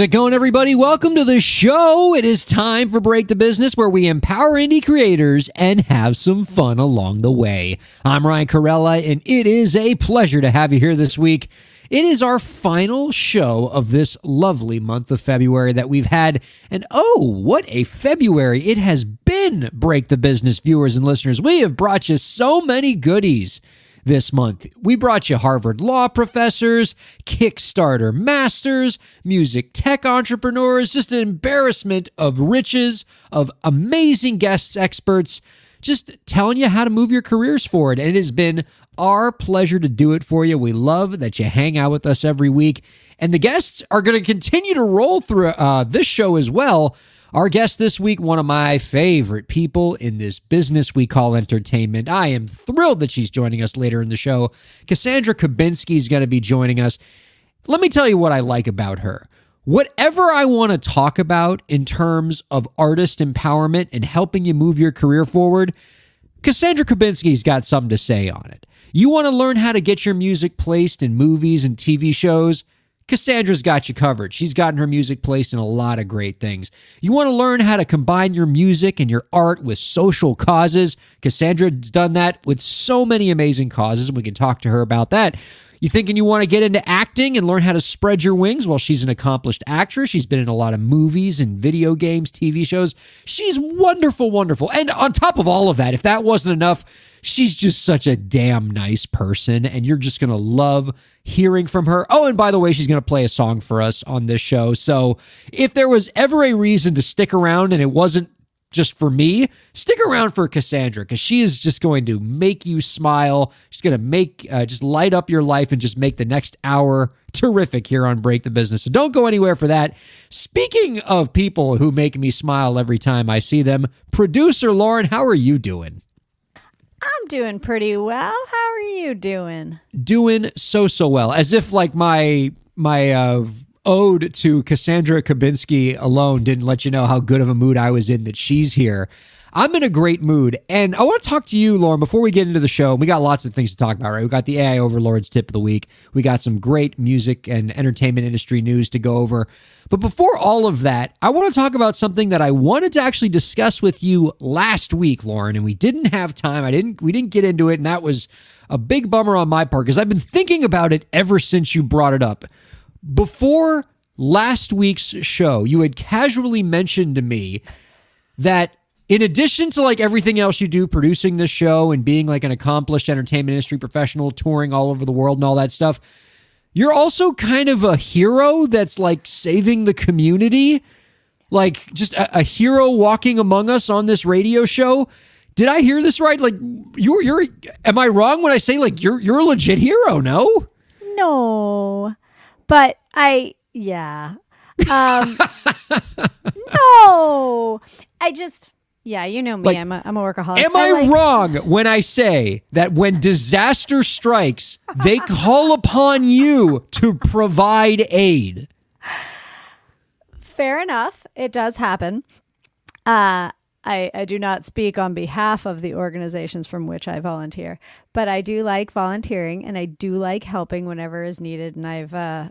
How's it going, everybody? Welcome to the show. It is time for Break the Business, where we empower indie creators and have some fun along the way. I'm Ryan Kairalla, and it is a pleasure to have you here this week. It is our final show of this lovely month of February that we've had. And oh, what a February it has been, Break the Business viewers and listeners. We have brought you so many goodies this month. We brought you Harvard law professors, Kickstarter masters, music tech entrepreneurs, just an embarrassment of riches, of amazing guests, experts, just telling you how to move your careers forward. And it has been our pleasure to do it for you. We love that you hang out with us every week. And the guests are going to continue to roll through uh, this show as well. Our guest this week, one of my favorite people in this business we call entertainment. I am thrilled that she's joining us later in the show. Cassandra Kubinski is going to be joining us. Let me tell you what I like about her. Whatever I want to talk about in terms of artist empowerment and helping you move your career forward, Cassandra Kubinski's got something to say on it. You want to learn how to get your music placed in movies and TV shows? Cassandra's got you covered. She's gotten her music placed in a lot of great things. You want to learn how to combine your music and your art with social causes? Cassandra's done that with so many amazing causes, and we can talk to her about that. You thinking you want to get into acting and learn how to spread your wings? Well, she's an accomplished actress. She's been in a lot of movies and video games, TV shows. She's wonderful, wonderful. And on top of all of that, if that wasn't enough, she's just such a damn nice person. And you're just going to love hearing from her. Oh, and by the way, she's going to play a song for us on this show. So if there was ever a reason to stick around and it wasn't just for me, stick around for Cassandra because she is just going to make you smile. She's going to make uh, just light up your life and just make the next hour terrific here on Break the Business. So don't go anywhere for that. Speaking of people who make me smile every time I see them, producer Lauren, how are you doing? I'm doing pretty well. How are you doing? Doing so so well, as if like my my uh, ode to Cassandra Kubinski alone didn't let you know how good of a mood I was in that she's here. I'm in a great mood, and I want to talk to you, Lauren, before we get into the show. We got lots of things to talk about, right? We got the AI Overlords tip of the week. We got some great music and entertainment industry news to go over. But before all of that, I want to talk about something that I wanted to actually discuss with you last week, Lauren, and we didn't have time. I didn't we didn't get into it, and that was a big bummer on my part because I've been thinking about it ever since you brought it up. Before last week's show, you had casually mentioned to me that in addition to like everything else you do, producing this show and being like an accomplished entertainment industry professional, touring all over the world and all that stuff, you're also kind of a hero that's like saving the community, like just a, a hero walking among us on this radio show. Did I hear this right? Like you're you're am I wrong when I say like you're you're a legit hero, no? No, but I, yeah. Um, no, I just, yeah, you know me. Like, I'm a, I'm a workaholic. Am I, like- wrong when I say that when disaster strikes, they call upon you to provide aid? Fair enough. It does happen. Uh, I, I do not speak on behalf of the organizations from which I volunteer, but I do like volunteering and I do like helping whenever is needed. And I've uh,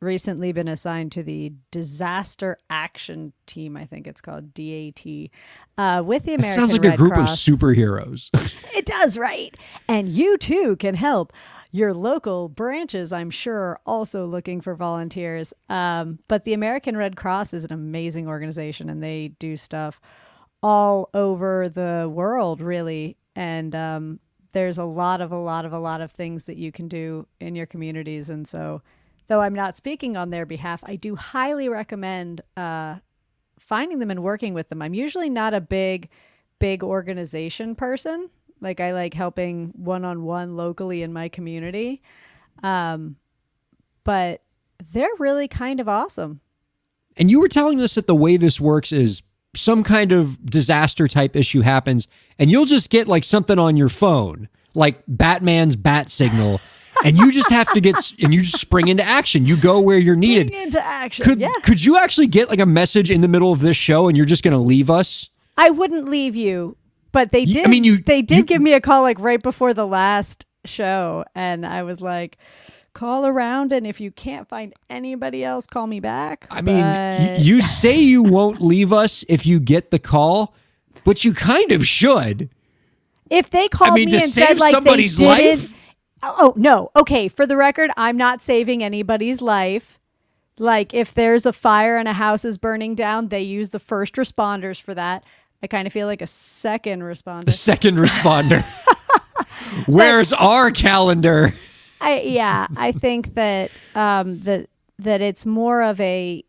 recently been assigned to the Disaster Action Team, I think it's called DAT, uh, with the It American sounds like Red a group Cross. of superheroes. It does, right? And you too can help. Your local branches, I'm sure, are also looking for volunteers. Um, but the American Red Cross is an amazing organization and they do stuff all over the world, really. And um, there's a lot of, a lot of, a lot of things that you can do in your communities. And so, though I'm not speaking on their behalf, I do highly recommend uh, finding them and working with them. I'm usually not a big, big organization person. Like I like helping one on one locally in my community. Um, but they're really kind of awesome. And you were telling us that the way this works is some kind of disaster type issue happens, and you'll just get like something on your phone, like Batman's bat signal, and you just have to get and you just spring into action. You go where you're needed. Bring into action. Could yeah. could you actually get like a message in the middle of this show, and you're just going to leave us? I wouldn't leave you, but they did. I mean, you- they did you- give me a call like right before the last show, and I was like, "Call around, and if you can't find anybody else, call me back." I mean, y- But- you say you won't leave us if you get the call, but you kind of should. if they called mean, me to and save said like somebody's they didn't, life? Oh no, okay. For the record, I'm not saving anybody's life. Like if there's a fire and a house is burning down, they use the first responders for that. I kind of feel like a second The responder. second responder. Where's our calendar? I yeah, I think that um that that it's more of a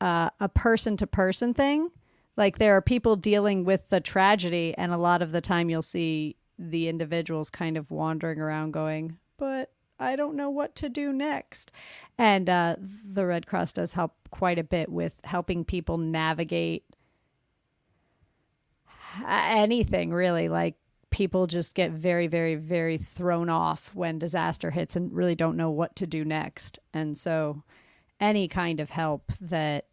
uh, a person to person thing. Like there are people dealing with the tragedy, and a lot of the time you'll see the individuals kind of wandering around going, "But I don't know what to do next." And uh, the Red Cross does help quite a bit with helping people navigate anything really. Like people just get very very very thrown off when disaster hits and really don't know what to do next. And so any kind of help that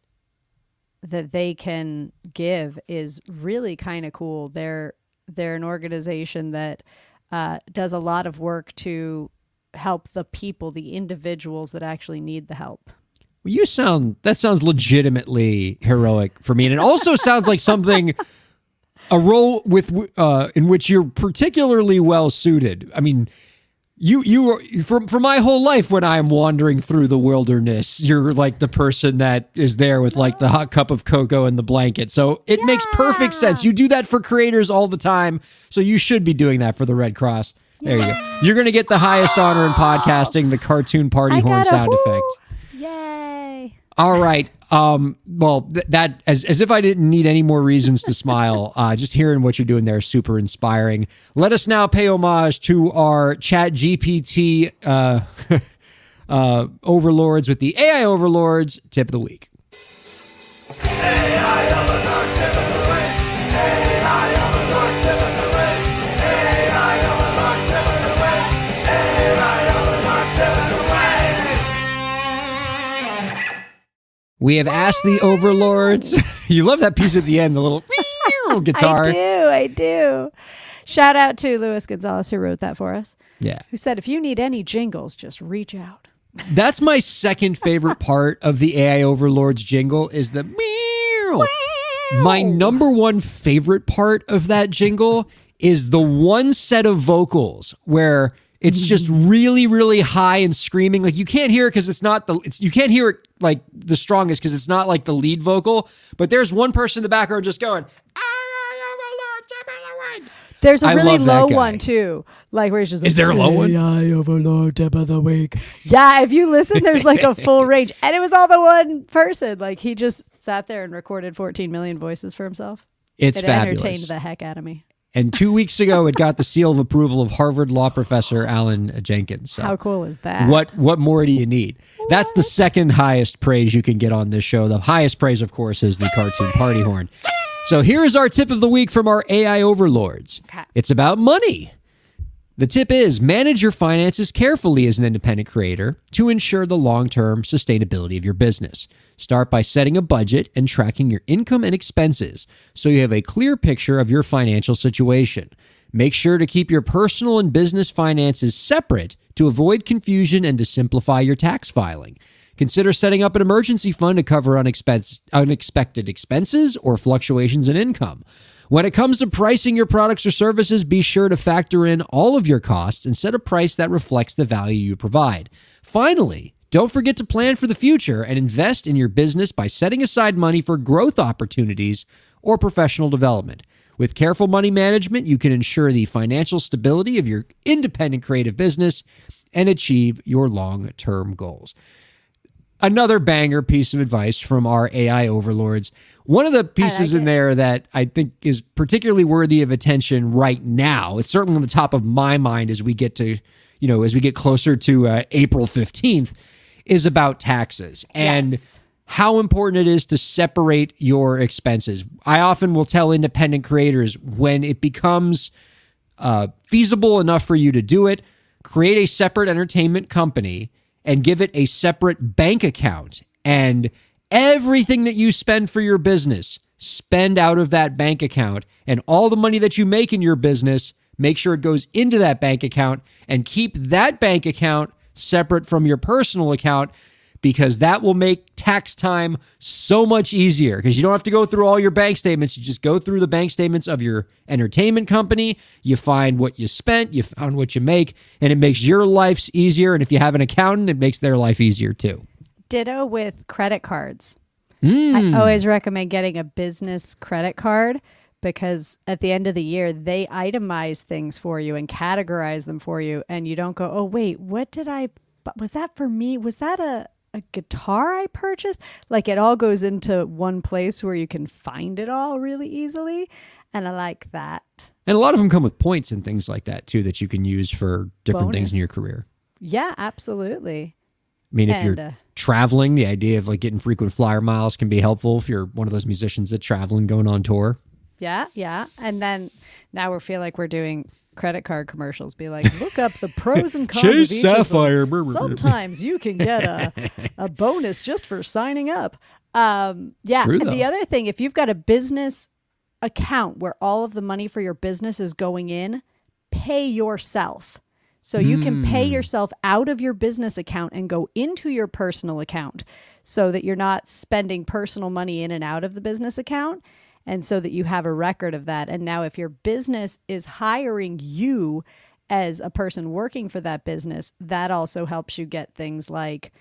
that they can give is really kind of cool. They're they're an organization that uh, does a lot of work to help the people the individuals that actually need the help Well, you sound that sounds legitimately heroic for me, and it also sounds like something a role with uh, in which you're particularly well suited. I mean, you you are for for my whole life when I'm wandering through the wilderness, you're like the person that is there with like the hot cup of cocoa and the blanket. So it makes perfect sense. You do that for creators all the time, so you should be doing that for the Red Cross. There you go. You're going to get the highest honor in podcasting, the cartoon party I horn sound woo. effect. yay All right. Um, well, th- that as as if I didn't need any more reasons to smile. Uh, just hearing what you're doing there is super inspiring. Let us now pay homage to our Chat GPT uh, uh, overlords with the AI overlords tip of the week. We have asked the overlords. you love that piece at the end, the little guitar. I do, I do. Shout out to Luis Gonzalez who wrote that for us, Yeah. who said, if you need any jingles, just reach out. That's my second favorite part of the AI Overlords jingle is the meow. My number one favorite part of that jingle is the one set of vocals where it's hmm. just really really high and screaming like you can't hear it because it's not the it's you can't hear it like the strongest because it's not like the lead vocal but there's one person in the background just going "AI Overlords, tip of the week." There's a I really love that low guy. one too, like where he's just Is like, there a low one? AI overlord tip of the week. Yeah, if you listen, there's like a full range, and it was all the one person. Like he just sat there and recorded 14 million voices for himself. It's it fabulous. entertained the heck out of me. And two weeks ago, it got the seal of approval of Harvard law professor Alan Jenkins. So How cool is that? what what more do you need? That's the second highest praise you can get on this show. The highest praise, of course, is the cartoon party horn. So here's our tip of the week from our AI overlords. Okay. It's about money. The tip is manage your finances carefully as an independent creator to ensure the long term sustainability of your business. Start by setting a budget and tracking your income and expenses so you have a clear picture of your financial situation. Make sure to keep your personal and business finances separate to avoid confusion and to simplify your tax filing. Consider setting up an emergency fund to cover unexpected expenses or fluctuations in income. When it comes to pricing your products or services, be sure to factor in all of your costs and set a price that reflects the value you provide. Finally, don't forget to plan for the future and invest in your business by setting aside money for growth opportunities or professional development. With careful money management, you can ensure the financial stability of your independent creative business and achieve your long term goals another banger piece of advice from our AI overlords. One of the pieces like in there that I think is particularly worthy of attention right now, it's certainly on the top of my mind as we get to, you know, as we get closer to uh, April 15th, is about taxes and Yes. how important it is to separate your expenses. I often will tell independent creators when it becomes uh, feasible enough for you to do it, create a separate entertainment company and give it a separate bank account. And everything that you spend for your business, spend out of that bank account. And all the money that you make in your business, make sure it goes into that bank account and keep that bank account separate from your personal account because that will make tax time so much easier because you don't have to go through all your bank statements. You just go through the bank statements of your entertainment company. You find what you spent, you found what you make, and it makes your life easier. And if you have an accountant, it makes their life easier too. Ditto with credit cards. Mm. I always recommend getting a business credit card because at the end of the year, they itemize things for you and categorize them for you. And you don't go, oh, wait, what did I, was that for me? Was that a, a guitar I purchased? Like it all goes into one place where you can find it all really easily. And I like that. And a lot of them come with points and things like that too that you can use for different things in your career. Yeah, absolutely. I mean, if And, you're uh, traveling, the idea of like getting frequent flyer miles can be helpful if you're one of those musicians that travel and going on tour. Yeah, yeah. And then now we feel like we're doing credit card commercials. Be like, look up the pros and cons Chase of each of them. Sapphire, brr, brr. Sometimes you can get a, a bonus just for signing up. Um, yeah. true, and the other thing, if you've got a business account where all of the money for your business is going in, pay yourself. So you can pay Hmm. yourself out of your business account and go into your personal account so that you're not spending personal money in and out of the business account and so that you have a record of that. And now if your business is hiring you as a person working for that business, that also helps you get things like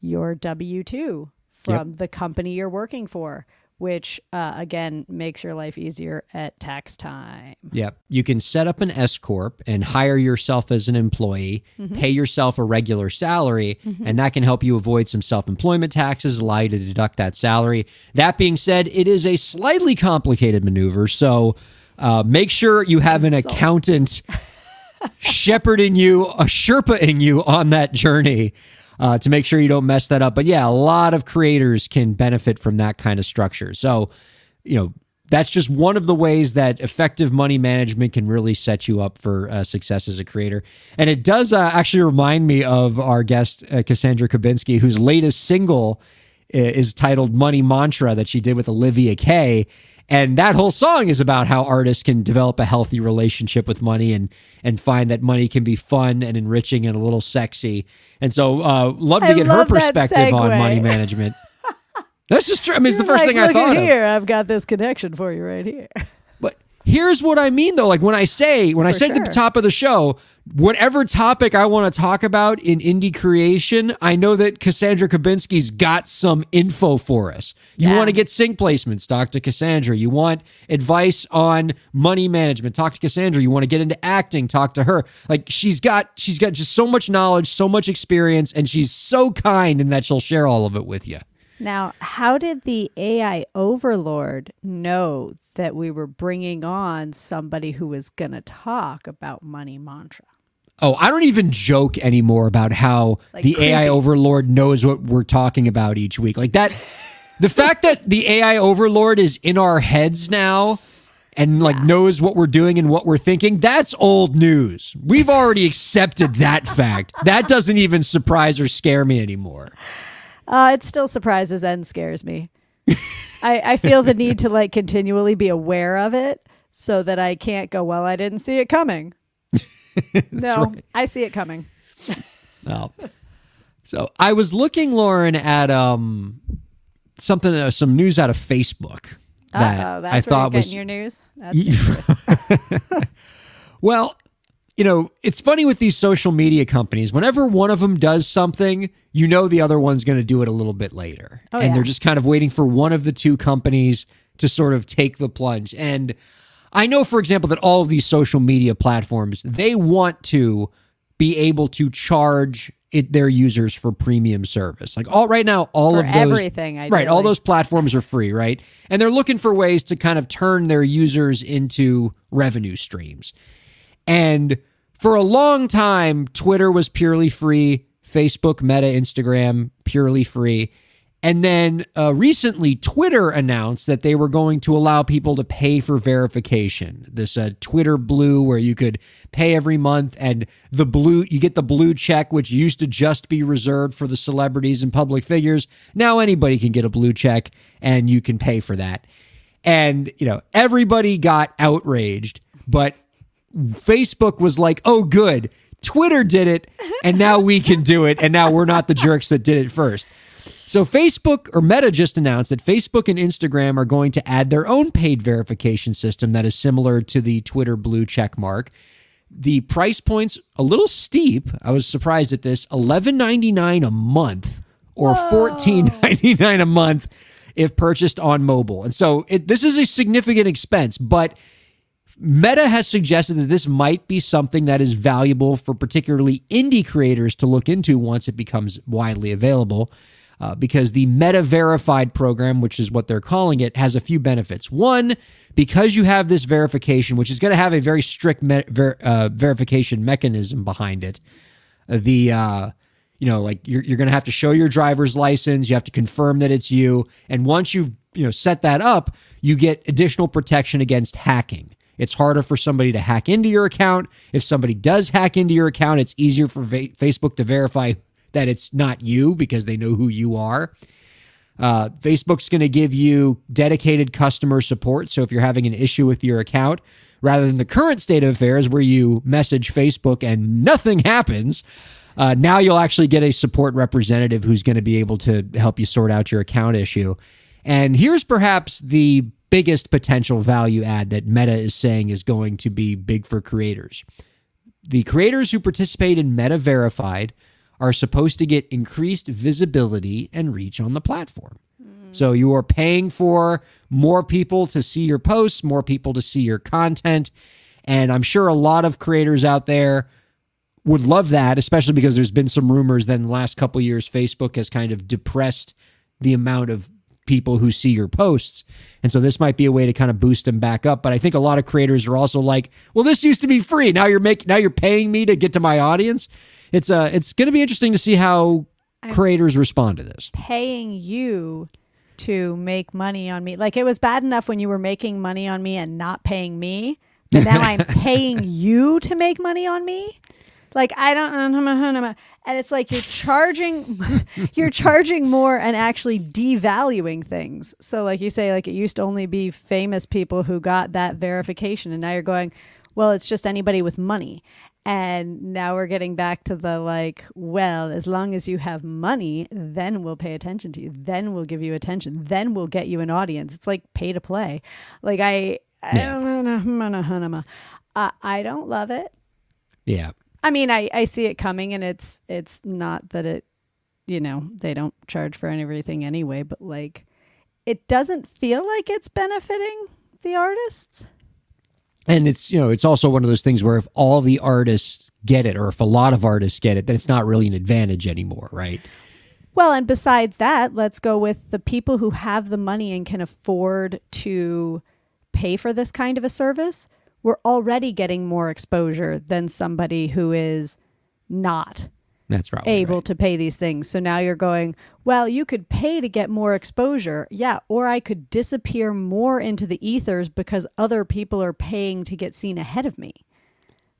your W2 from the company you're working for, which uh, again makes your life easier at tax time. Yep. You can set up an S Corp and hire yourself as an employee, pay yourself a regular salary, and that can help you avoid some self employment taxes, allow you to deduct that salary. That being said, it is a slightly complicated maneuver. So uh, make sure you have an accountant shepherding you, a Sherpaing you on that journey. Uh, to make sure you don't mess that up. But yeah, a lot of creators can benefit from that kind of structure. So, you know, that's just one of the ways that effective money management can really set you up for uh, success as a creator. And it does uh, actually remind me of our guest, uh, Cassandra Kubinski, whose latest single is titled Money Mantra that she did with Olivia Kay. And that whole song is about how artists can develop a healthy relationship with money and and find that money can be fun and enriching and a little sexy. And so, uh, love to I get her love that perspective on money management. That's just true. I mean, it's the You're first like, thing I thought at of. here. I've got this connection for you right here. Here's what I mean though. Like when I say, when I For said at the top of the show, whatever topic I want to talk about in indie creation, I know that Cassandra Kubinski's got some info for us. You Yeah. want to get sync placements, talk to Cassandra. You want advice on money management, talk to Cassandra. You want to get into acting, talk to her. Like she's got she's got just so much knowledge, so much experience, and she's so kind in that she'll share all of it with you. Now, how did the AI overlord know that we were bringing on somebody who was going to talk about money mantra? Oh, I don't even joke anymore about how Like the AI overlord knows what we're talking about each week. Like that the fact that the AI overlord is in our heads now and like knows what we're doing and what we're thinking, that's old news. We've already accepted that fact. That doesn't even surprise or scare me anymore. Uh, it still surprises and scares me. I, I feel the need to like continually be aware of it so that I can't go, well, I didn't see it coming. no, I see it coming. Oh. So I was looking, Lauren, at um something, uh, some news out of Facebook that Oh, that's I where thought you're was getting your news. That's Well, you know, it's funny with these social media companies. Whenever one of them does something, you know the other one's going to do it a little bit later. Oh, and yeah. they're just kind of waiting for one of the two companies to sort of take the plunge. And I know, for example, that all of these social media platforms, they want to be able to charge it, their users for premium service. Like all right now, all For of those everything, right, all those platforms are free, right? And they're looking for ways to kind of turn their users into revenue streams. And for a long time, Twitter was purely free, Facebook, Meta, Instagram, purely free. And then uh, recently, Twitter announced that they were going to allow people to pay for verification. This uh, Twitter Blue, where you could pay every month, and the blue, you get the blue check, which used to just be reserved for the celebrities and public figures. Now anybody can get a blue check, and you can pay for that. And you know, everybody got outraged, but Facebook was like, "Oh, good, Twitter did it, and now we can do it, and now we're not the jerks that did it first. So Facebook or Meta just announced that Facebook and Instagram are going to add their own paid verification system that is similar to the Twitter blue check mark. The price point's a little steep. I was surprised at this. $11.99 a month or $14.99 a month if purchased on mobile. And so it, this is a significant expense, but Meta has suggested that this might be something that is valuable for particularly indie creators to look into once it becomes widely available. Uh, because the Meta Verified program, which is what they're calling it, has a few benefits. One, because you have this verification, which is going to have a very strict me- ver- uh, verification mechanism behind it, uh, the uh, you know like you're, you're going to have to show your driver's license you have to confirm that it's you and once you've you know set that up you get additional protection against hacking it's harder for somebody to hack into your account if somebody does hack into your account it's easier for va- facebook to verify that it's not you because they know who you are uh, Facebook's going to give you dedicated customer support. So if you're having an issue with your account, rather than the current state of affairs where you message Facebook and nothing happens, uh, now you'll actually get a support representative who's going to be able to help you sort out your account issue. And here's perhaps the biggest potential value add that Meta is saying is going to be big for creators the creators who participate in Meta Verified are supposed to get increased visibility and reach on the platform. Hmm. So you are paying for more people to see your posts, more people to see your content. And I'm sure a lot of creators out there would love that, especially because there's been some rumors that in the last couple years, Facebook has kind of depressed the amount of people who see your posts. And so this might be a way to kind of boost them back up. But I think a lot of creators are also like, well, this used to be free. Now you're making now you're paying me to get to my audience. It's uh it's gonna be interesting to see how creators respond to this. paying you to make money on me. Like it was bad enough when you were making money on me and not paying me. But now I'm paying you to make money on me. Like I don't and it's like you're charging you're charging more and actually devaluing things. So like you say like it used to only be famous people who got that verification and now you're going, well, it's just anybody with money. And now we're getting back to the like, well, as long as you have money, then we'll pay attention to you. Then we'll give you attention. Then we'll get you an audience. It's like pay to play. Like I, I don't I don't love it. Yeah. I mean, I, I see it coming, and it's it's not that it, you know, they don't charge for everything anyway, but like, it doesn't feel like it's benefiting the artists. And it's you know, it's also one of those things where if all the artists get it, or if a lot of artists get it, then it's not really an advantage anymore, right? Well, and besides that, let's go with the people who have the money and can afford to pay for this kind of a service. We're already getting more exposure than somebody who is not That's probably able right. to pay these things. So now you're going, well, you could pay to get more exposure. Yeah. Or I could disappear more into the ethers because other people are paying to get seen ahead of me.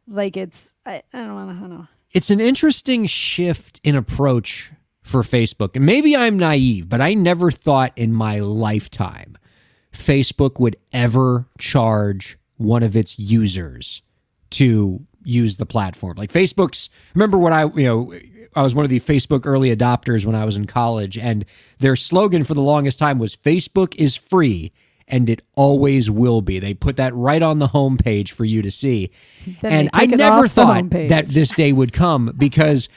Like it's, I, I don't want to know. it's an interesting shift in approach for Facebook. And maybe I'm naive, but I never thought in my lifetime Facebook would ever charge one of its users to use the platform. Like Facebook's remember when I, you know, I was one of the Facebook early adopters when I was in college and their slogan for the longest time was Facebook is free and it always will be. They put that right on the homepage for you to see. Then and I never thought that this day would come because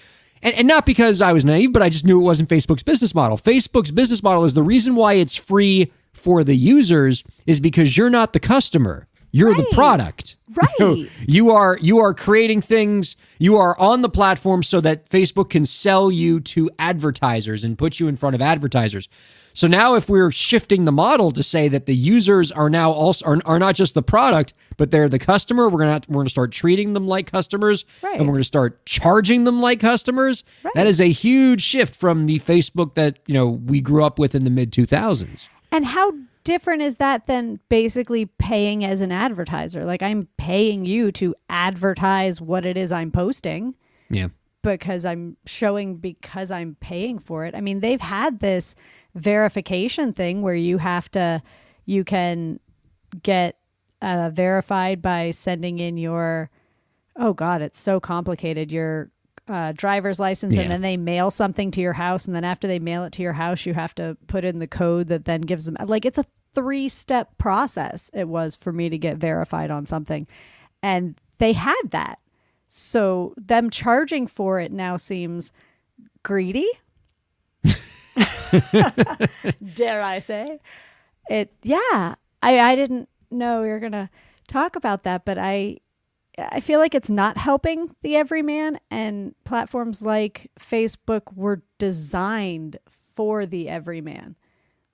and, and not because I was naive, but I just knew it wasn't Facebook's business model. Facebook's business model is the reason why it's free for the users is because you're not the customer. You're the Right. product. Right. you are you are creating things. You are on the platform so that Facebook can sell you to advertisers and put you in front of advertisers. So now if we're shifting the model to say that the users are now also are, are not just the product, but they're the customer, we're gonna have to, we're gonna start treating them like customers, Right. and we're gonna start charging them like customers. Right. That is a huge shift from the Facebook that you know we grew up with in the mid two thousands. And how different is that than basically paying as an advertiser? Like I'm paying you to advertise what it is I'm posting Yeah. because I'm showing because I'm paying for it. I mean, they've had this verification thing where you have to you can get uh, verified by sending in your oh god, it's so complicated. Your uh, driver's license, Yeah. and then they mail something to your house, and then after they mail it to your house, you have to put in the code that then gives them like it's a three step process. It was for me to get verified on something, and they had that. So them charging for it now seems greedy. Dare I say? It yeah. I I didn't know we were to talk about that, but I I feel like it's not helping the everyman and platforms like Facebook were designed for the everyman.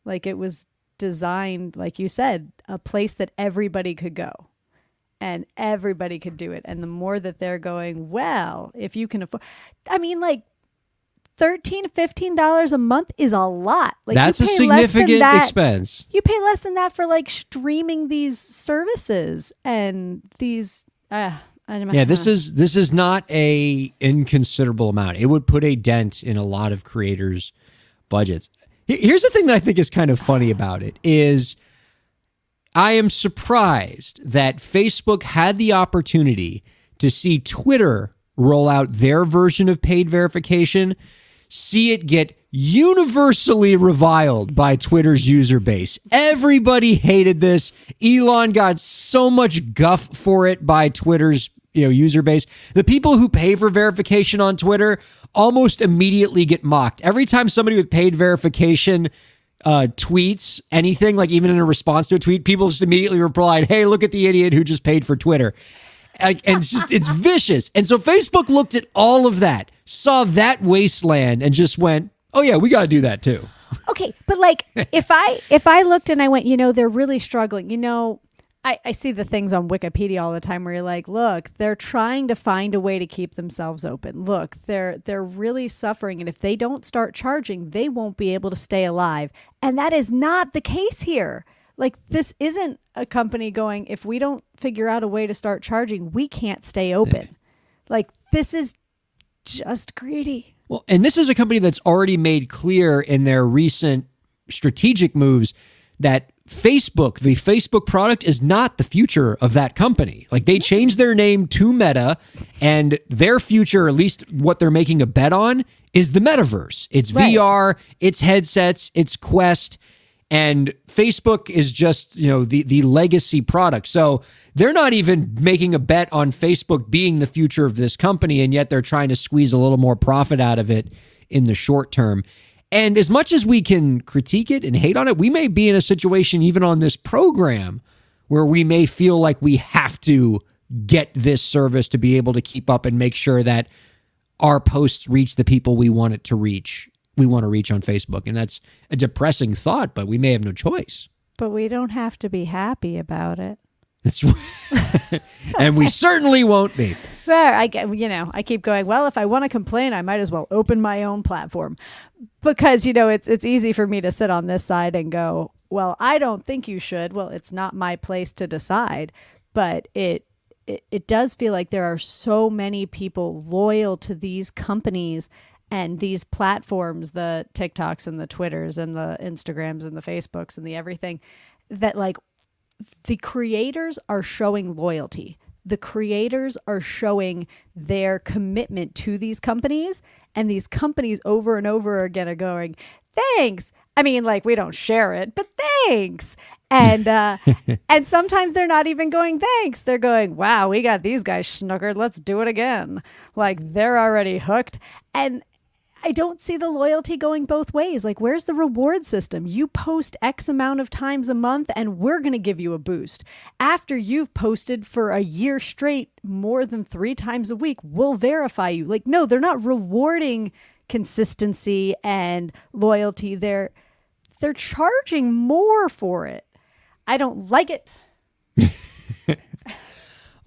Like it was designed like you said, a place that everybody could go and everybody could do it. And the more that they're going, well, if you can afford, I mean, like thirteen, fifteen dollars a month is a lot. Like That's you a pay less than significant that- expense. You pay less than that for like streaming these services and these. Uh, Yeah, this is this is not a inconsiderable amount. It would put a dent in a lot of creators' budgets. Here's the thing that I think is kind of funny about it is I am surprised that Facebook had the opportunity to see Twitter roll out their version of paid verification, see it get universally reviled by Twitter's user base. Everybody hated this. Elon got so much guff for it by Twitter's you know user base. The people who pay for verification on Twitter almost immediately get mocked. Every time somebody with paid verification uh, tweets anything, like even in a response to a tweet, people just immediately replied, "Hey, look at the idiot who just paid for Twitter." And it's just it's vicious. And so Facebook looked at all of that, saw that wasteland, and just went, "Oh yeah, we got to do that too." okay but like if i if i looked and i went you know they're really struggling you know I, I see the things on wikipedia all the time where you're like look they're trying to find a way to keep themselves open. Look they're they're really suffering and if they don't start charging they won't be able to stay alive. And that is not the case here. Like this isn't a company going if we don't figure out a way to start charging we can't stay open. Like this is just greedy Well, and this is a company that's already made clear in their recent strategic moves that Facebook, the Facebook product, is not the future of that company. Like they changed their name to Meta, and their future, at least what they're making a bet on, is the metaverse. It's Right. VR, it's headsets, it's Quest, and Facebook is just you know the the legacy product. So they're not even making a bet on Facebook being the future of this company, and yet they're trying to squeeze a little more profit out of it in the short term. And as much as we can critique it and hate on it, we may be in a situation even on this program where we may feel like we have to get this service to be able to keep up and make sure that our posts reach the people we want it to reach. We want to reach on Facebook. And that's a depressing thought, but we may have no choice. but we don't have to be happy about it That's and we certainly won't be. Well, I get, you know, I keep going. Well, if I want to complain, I might as well open my own platform, because you know it's it's easy for me to sit on this side and go, well, I don't think you should. Well, it's not my place to decide, but it it, it does feel like there are so many people loyal to these companies and these platforms, the TikToks and the Twitters and the Instagrams and the Facebooks and the everything, that like the creators are showing loyalty. The creators are showing their commitment to these companies, and these companies over and over again are going, "Thanks." I mean, like we don't share it, but thanks. And uh, and sometimes they're not even going thanks. They're going, "Wow, we got these guys snookered. Let's do it again." Like they're already hooked. And I don't see the loyalty going both ways. Like, where's the reward system? You post X amount of times a month, and we're going to give you a boost. After you've posted for a year straight, more than three times a week, we'll verify you. Like, no, they're not rewarding consistency and loyalty. They're they're charging more for it. I don't like it.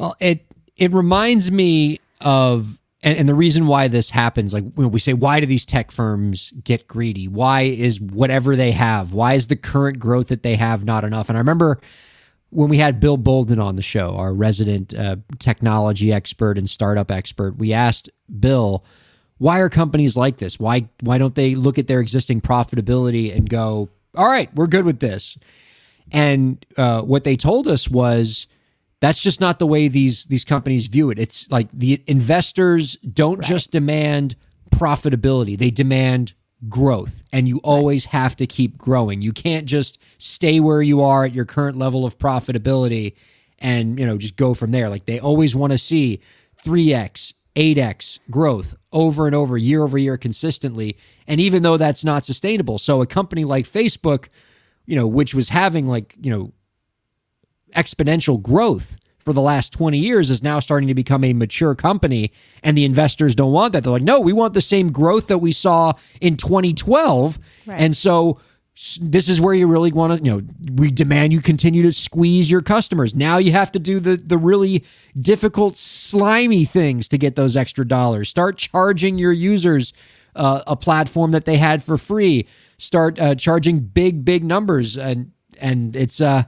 Well, it it reminds me of and, and the reason why this happens, like when we say, why do these tech firms get greedy? Why is whatever they have, why is the current growth that they have not enough? And I remember when we had Bill Bolden on the show, our resident uh, technology expert and startup expert, we asked Bill, why are companies like this? Why why don't they look at their existing profitability and go, all right, we're good with this? And uh, what they told us was that's just not the way these these companies view it. It's like the investors don't just demand profitability; they demand growth, and you always have to keep growing. You can't just stay where you are at your current level of profitability and you know just go from there. Like they always want to see three x, eight x growth over and over, year over year, consistently. And even though that's not sustainable, so a company like Facebook, you know, which was having like you know exponential growth for the last 20 years is now starting to become a mature company and the investors don't want that. They're like no we want the same growth that we saw in 2012 Right. and so this is where you really want to you know we demand you continue to squeeze your customers. Now you have to do the the really difficult slimy things to get those extra dollars. Start charging your users uh, a platform that they had for free. Start uh, charging big big numbers and and it's uh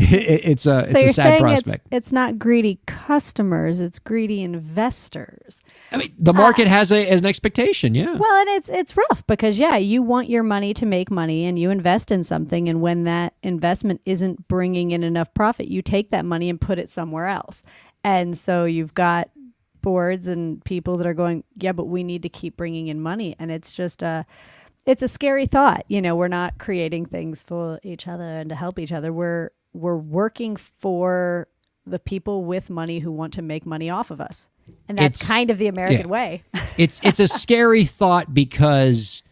it, it's a it's so a you're sad saying prospect. it's it's not greedy customers, it's greedy investors. I mean, the market uh, has a as an expectation. Yeah. Well, and it's it's rough because yeah, you want your money to make money and you invest in something and when that investment isn't bringing in enough profit, you take that money and put it somewhere else. And so you've got boards and people that are going, "Yeah, but we need to keep bringing in money." And it's just a it's a scary thought. You know, we're not creating things for each other and to help each other. We're we're working for the people with money who want to make money off of us. And that's It's- kind of the American yeah. way. it's it's a scary thought because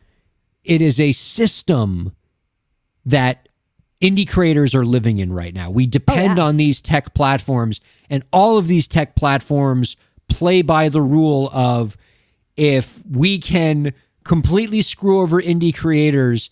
it is a system that indie creators are living in right now. We oh, depend yeah. on these tech platforms and all of these tech platforms play by the rule of if we can completely screw over indie creators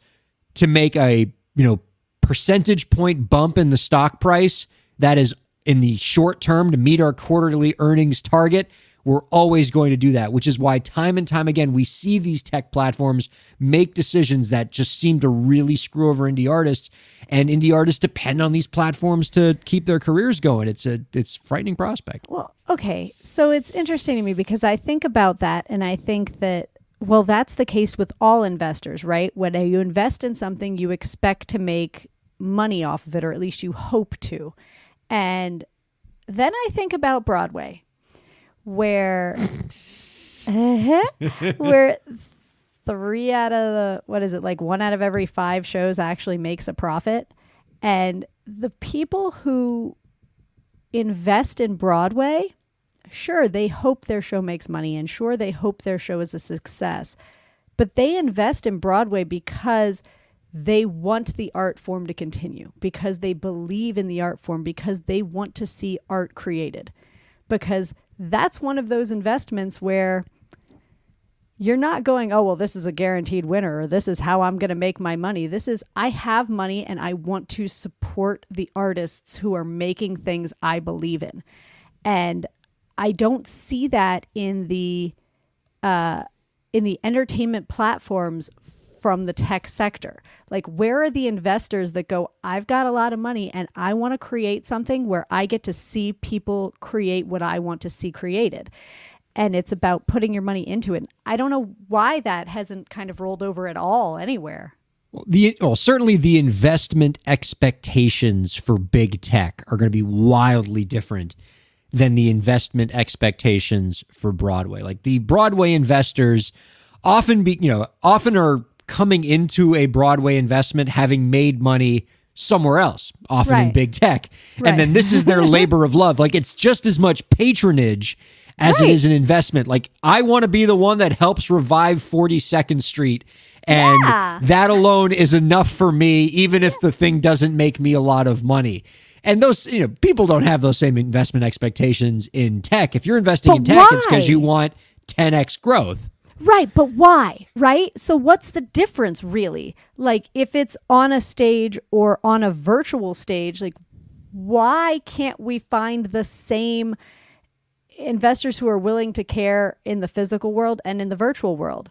to make a, you know, percentage point bump in the stock price that is in the short term to meet our quarterly earnings target, we're always going to do that, which is why time and time again we see these tech platforms make decisions that just seem to really screw over indie artists and indie artists depend on these platforms to keep their careers going. It's a it's frightening prospect. Well, okay. So it's interesting to me because I think about that and I think that, well, that's the case with all investors, right? When you invest in something, you expect to make money off of it, or at least you hope to. And then I think about Broadway, where, where three out of the, what is it, like one out of every five shows actually makes a profit. And the people who invest in Broadway, sure, they hope their show makes money and sure, they hope their show is a success. But they invest in Broadway because they want the art form to continue, because they believe in the art form, because they want to see art created. Because that's one of those investments where you're not going, oh, well, this is a guaranteed winner or this is how I'm going to make my money. This is, I have money and I want to support the artists who are making things I believe in. And I don't see that in the, uh, in the entertainment platforms from the tech sector. Like, where are the investors that go, I've got a lot of money and I want to create something where I get to see people create what I want to see created? And it's about putting your money into it. I don't know why that hasn't kind of rolled over at all anywhere. the well certainly the investment expectations for big tech are going to be wildly different than the investment expectations for Broadway. Like the Broadway investors often be you know often are coming into a Broadway investment having made money somewhere else, often in big tech. Right. And then this is their labor of love. Like it's just as much patronage as it Right. is an investment. Like I want to be the one that helps revive 42nd Street. And Yeah. that alone is enough for me, even if the thing doesn't make me a lot of money. And those, you know, people don't have those same investment expectations in tech. If you're investing But in tech, it's because you want 10x growth. Right, but why? Right? So what's the difference really? Like if it's on a stage or on a virtual stage, like why can't we find the same investors who are willing to care in the physical world and in the virtual world?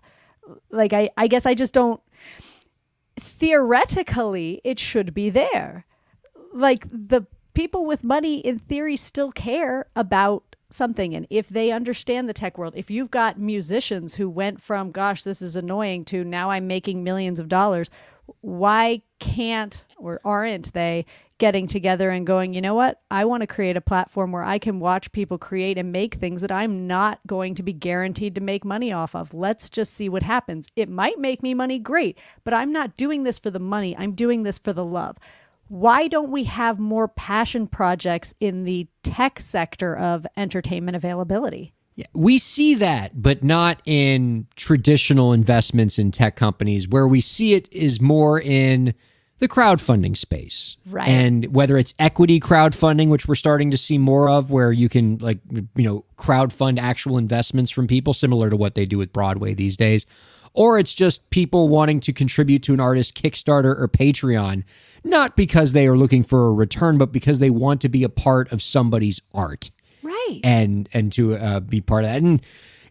Like I I guess I just don't theoretically it should be there. Like the people with money in theory still care about something and if they understand the tech world if you've got musicians who went from gosh this is annoying to now i'm making millions of dollars why can't or aren't they getting together and going you know what? I want to create a platform where i can watch people create and make things that i'm not going to be guaranteed to make money off of. Let's just see what happens. It might make me money great but i'm not doing this for the money. I'm doing this for the love why don't we have more passion projects in the tech sector of entertainment availability? Yeah, we see that, but not in traditional investments in tech companies. Where we see it is more in the crowdfunding space, Right. And whether it's equity crowdfunding, which we're starting to see more of, where you can like you know crowdfund actual investments from people, similar to what they do with Broadway these days, or it's just people wanting to contribute to an artist Kickstarter or Patreon, not because they are looking for a return, but because they want to be a part of somebody's art Right. and and to uh, be part of that and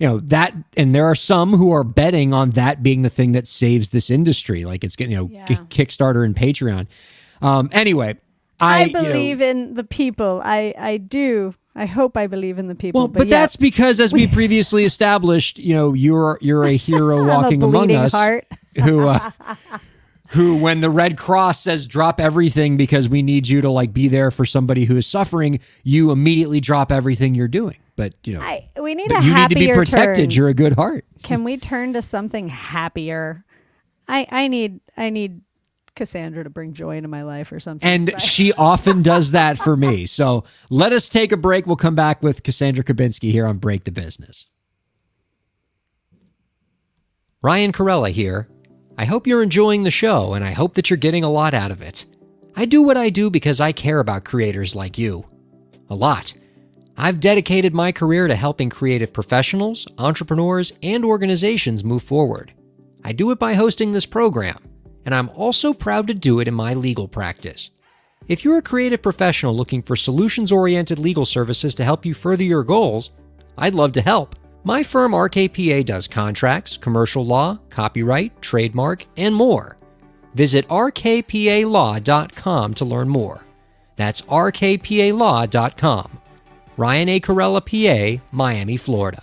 you know that and there are some who are betting on that being the thing that saves this industry like it's getting you know Yeah. Ki- kickstarter and patreon um anyway i, I you know- believe in the people. I I do. I hope I believe in the people. well, but, yeah, that's because, as we previously established, you know, you're you're a hero I'm a walking among us, heart. who, uh, who, when the Red Cross says drop everything because we need you to like be there for somebody who is suffering, you immediately drop everything you're doing. But you know, I, we need but a you need to be protected. turn. You're a good heart. Can we turn to something happier? I I need I need Cassandra to bring joy into my life or something. And I- she often does that for me. So let us take a break. We'll come back with Cassandra Kubinski here on Break the Business. Ryan Kairalla here. I hope you're enjoying the show and I hope that you're getting a lot out of it. I do what I do because I care about creators like you. A lot. I've dedicated my career to helping creative professionals, entrepreneurs, and organizations move forward. I do it by hosting this program, and I'm also proud to do it in my legal practice. If you're a creative professional looking for solutions oriented legal services to help you further your goals, I'd love to help. My firm RKPA does contracts, commercial law, copyright, trademark, and more. Visit rkpalaw.com to learn more. That's rkpalaw.com. Ryan A. Kairalla, PA, Miami, Florida.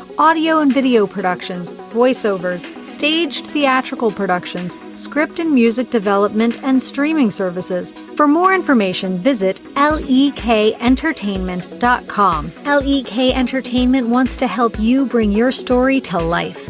audio and video productions, voiceovers, staged theatrical productions, script and music development, and streaming services. For more information, visit lekentertainment.com. LEK Entertainment wants to help you bring your story to life.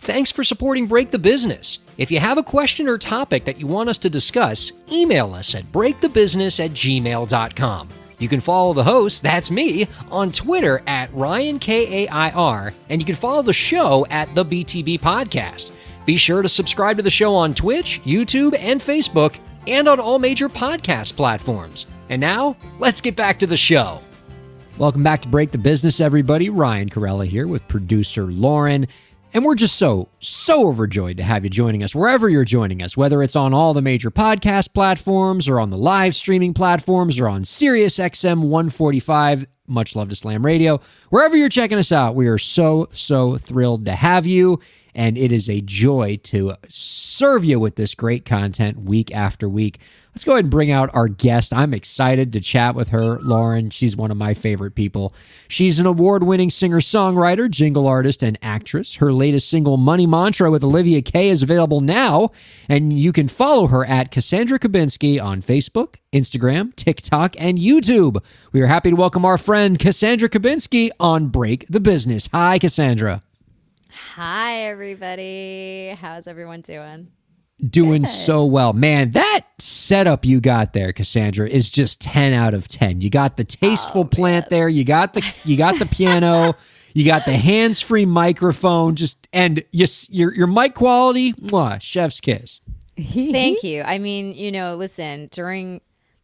Thanks for supporting Break the Business. If you have a question or topic that you want us to discuss, email us at breakthebusiness at gmail.com. You can follow the host, that's me, on Twitter at Ryan K A I R, and you can follow the show at the BTB Podcast. Be sure to subscribe to the show on Twitch, YouTube, and Facebook, and on all major podcast platforms. And now, let's get back to the show. Welcome back to Break the Business, everybody. Ryan Kairalla here with producer Lauren. And we're just so, so overjoyed to have you joining us wherever you're joining us, whether it's on all the major podcast platforms or on the live streaming platforms or on Sirius XM 145. Much love to Slam Radio. Wherever you're checking us out, we are so, so thrilled to have you. and it is a joy to serve you with this great content week after week. Let's go ahead and bring out our guest. I'm excited to chat with her, Lauren. She's one of my favorite people. She's an award winning singer songwriter, jingle artist, and actress. Her latest single, Money Mantra with Olivia Kay, is available now, and you can follow her at Cassandra Kubinski on Facebook, Instagram, TikTok, and YouTube. We are happy to welcome our friend Cassandra Kubinski on Break the Business. Hi, Cassandra. Hi, everybody. How's everyone doing? Doing so well. Man, that setup you got there, Cassandra, is just 10 out of 10. You got the tasteful oh, plant there, you got the you got the piano, you got the hands-free microphone, just and yes, your your mic quality, mwah, chef's kiss. Thank you. I mean, you know, listen, during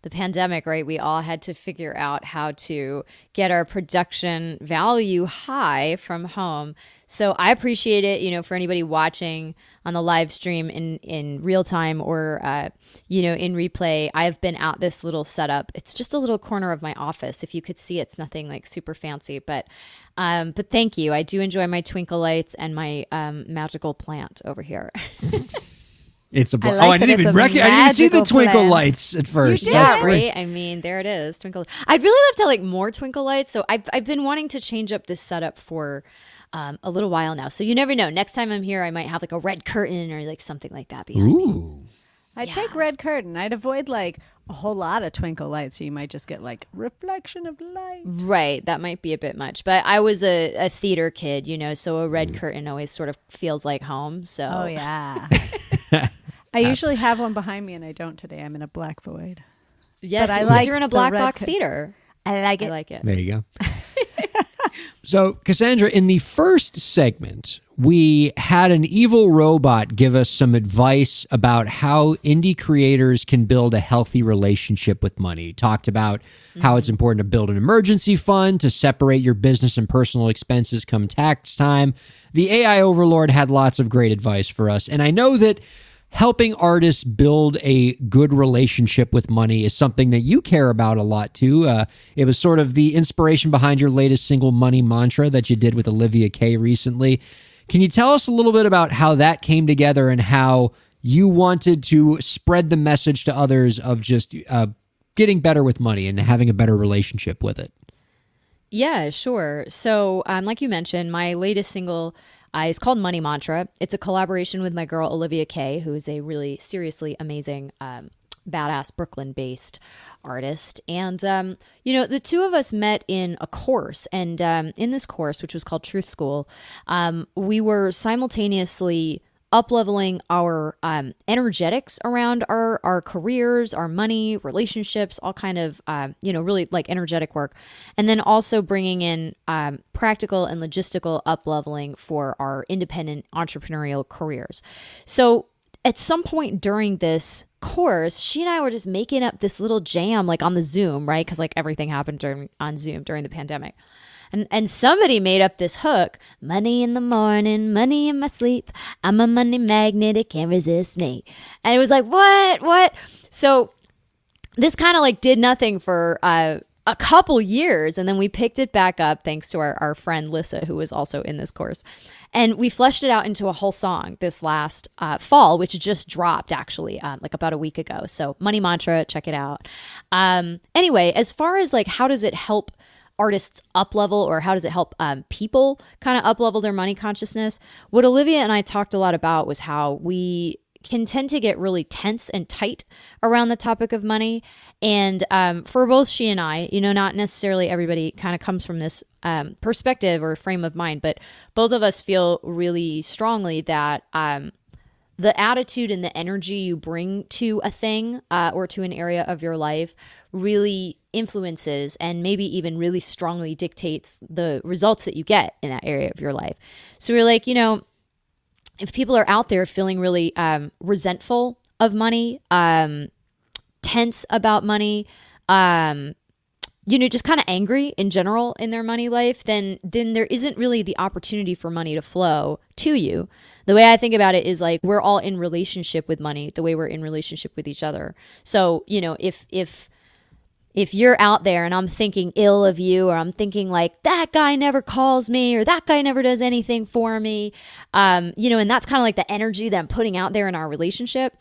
the pandemic, right, we all had to figure out how to get our production value high from home. So I appreciate it, you know, for anybody watching on the live stream in in real time or uh, you know in replay. I've been at this little setup. It's just a little corner of my office. If you could see, it's nothing like super fancy, but um, but thank you. I do enjoy my twinkle lights and my um, magical plant over here. It's a bl- I like oh, I didn't even a rec- I didn't see the twinkle plant. lights at first. You did. That's great. right. I mean, there it is, twinkle. I'd really love to like more twinkle lights. So I've I've been wanting to change up this setup for um, a little while now. So you never know. Next time I'm here, I might have like a red curtain or like something like that behind me. I'd take red curtain. I'd avoid like a whole lot of twinkle lights. So you might just get like reflection of light. Right, that might be a bit much, but I was a, a theater kid, you know, so a red curtain always sort of feels like home. So Oh yeah. I usually have one behind me, and I don't today. I'm in a black void. yes, But I because like you're in a black box cur- theater. I like it. I like it. There you go. so, Cassandra, in the first segment, we had an evil robot give us some advice about how indie creators can build a healthy relationship with money. Talked about how it's mm-hmm. important to build an emergency fund to separate your business and personal expenses come tax time. The AI overlord had lots of great advice for us. And I know that helping artists build a good relationship with money is something that you care about a lot too. Uh, it was sort of the inspiration behind your latest single, Money Mantra, that you did with Olivia Kay recently. Can you tell us a little bit about how that came together and how you wanted to spread the message to others of just uh, getting better with money and having a better relationship with it? Yeah, sure. So, um, like you mentioned, my latest single is called Money Mantra. It's a collaboration with my girl Olivia Kay, who is a really seriously amazing, um, badass Brooklyn based artist. And, um, you know, the two of us met in a course. And um, in this course, which was called Truth School, um, we were simultaneously up leveling our um, energetics around our our careers, our money, relationships, all kind of um, you know really like energetic work, and then also bringing in um, practical and logistical up leveling for our independent entrepreneurial careers. So at some point during this course, she and I were just making up this little jam like on the Zoom, right? Because like everything happened during on Zoom during the pandemic. And, and somebody made up this hook money in the morning, money in my sleep. I'm a money magnet, it can't resist me. And it was like, what? What? So this kind of like did nothing for uh, a couple years. And then we picked it back up thanks to our, our friend Lissa, who was also in this course. And we fleshed it out into a whole song this last uh, fall, which just dropped actually, um, like about a week ago. So, Money Mantra, check it out. Um, anyway, as far as like how does it help artists up level or how does it help um, people kind of up level their money consciousness? What olivia and i talked a lot about was how we can tend to get really tense and tight around the topic of money. And um, for both she and i you know not necessarily everybody kind of comes from this um, perspective or frame of mind but both of us feel really strongly that um, the attitude and the energy you bring to a thing uh, or to an area of your life really influences and maybe even really strongly dictates the results that you get in that area of your life. So we're like, you know, if people are out there feeling really um, resentful of money, um, tense about money, um, you know, just kind of angry in general in their money life, then then there isn't really the opportunity for money to flow to you. The way I think about it is like we're all in relationship with money, the way we're in relationship with each other. So, you know, if if if you're out there and I'm thinking ill of you, or I'm thinking like that guy never calls me, or that guy never does anything for me, um, you know, and that's kind of like the energy that I'm putting out there in our relationship.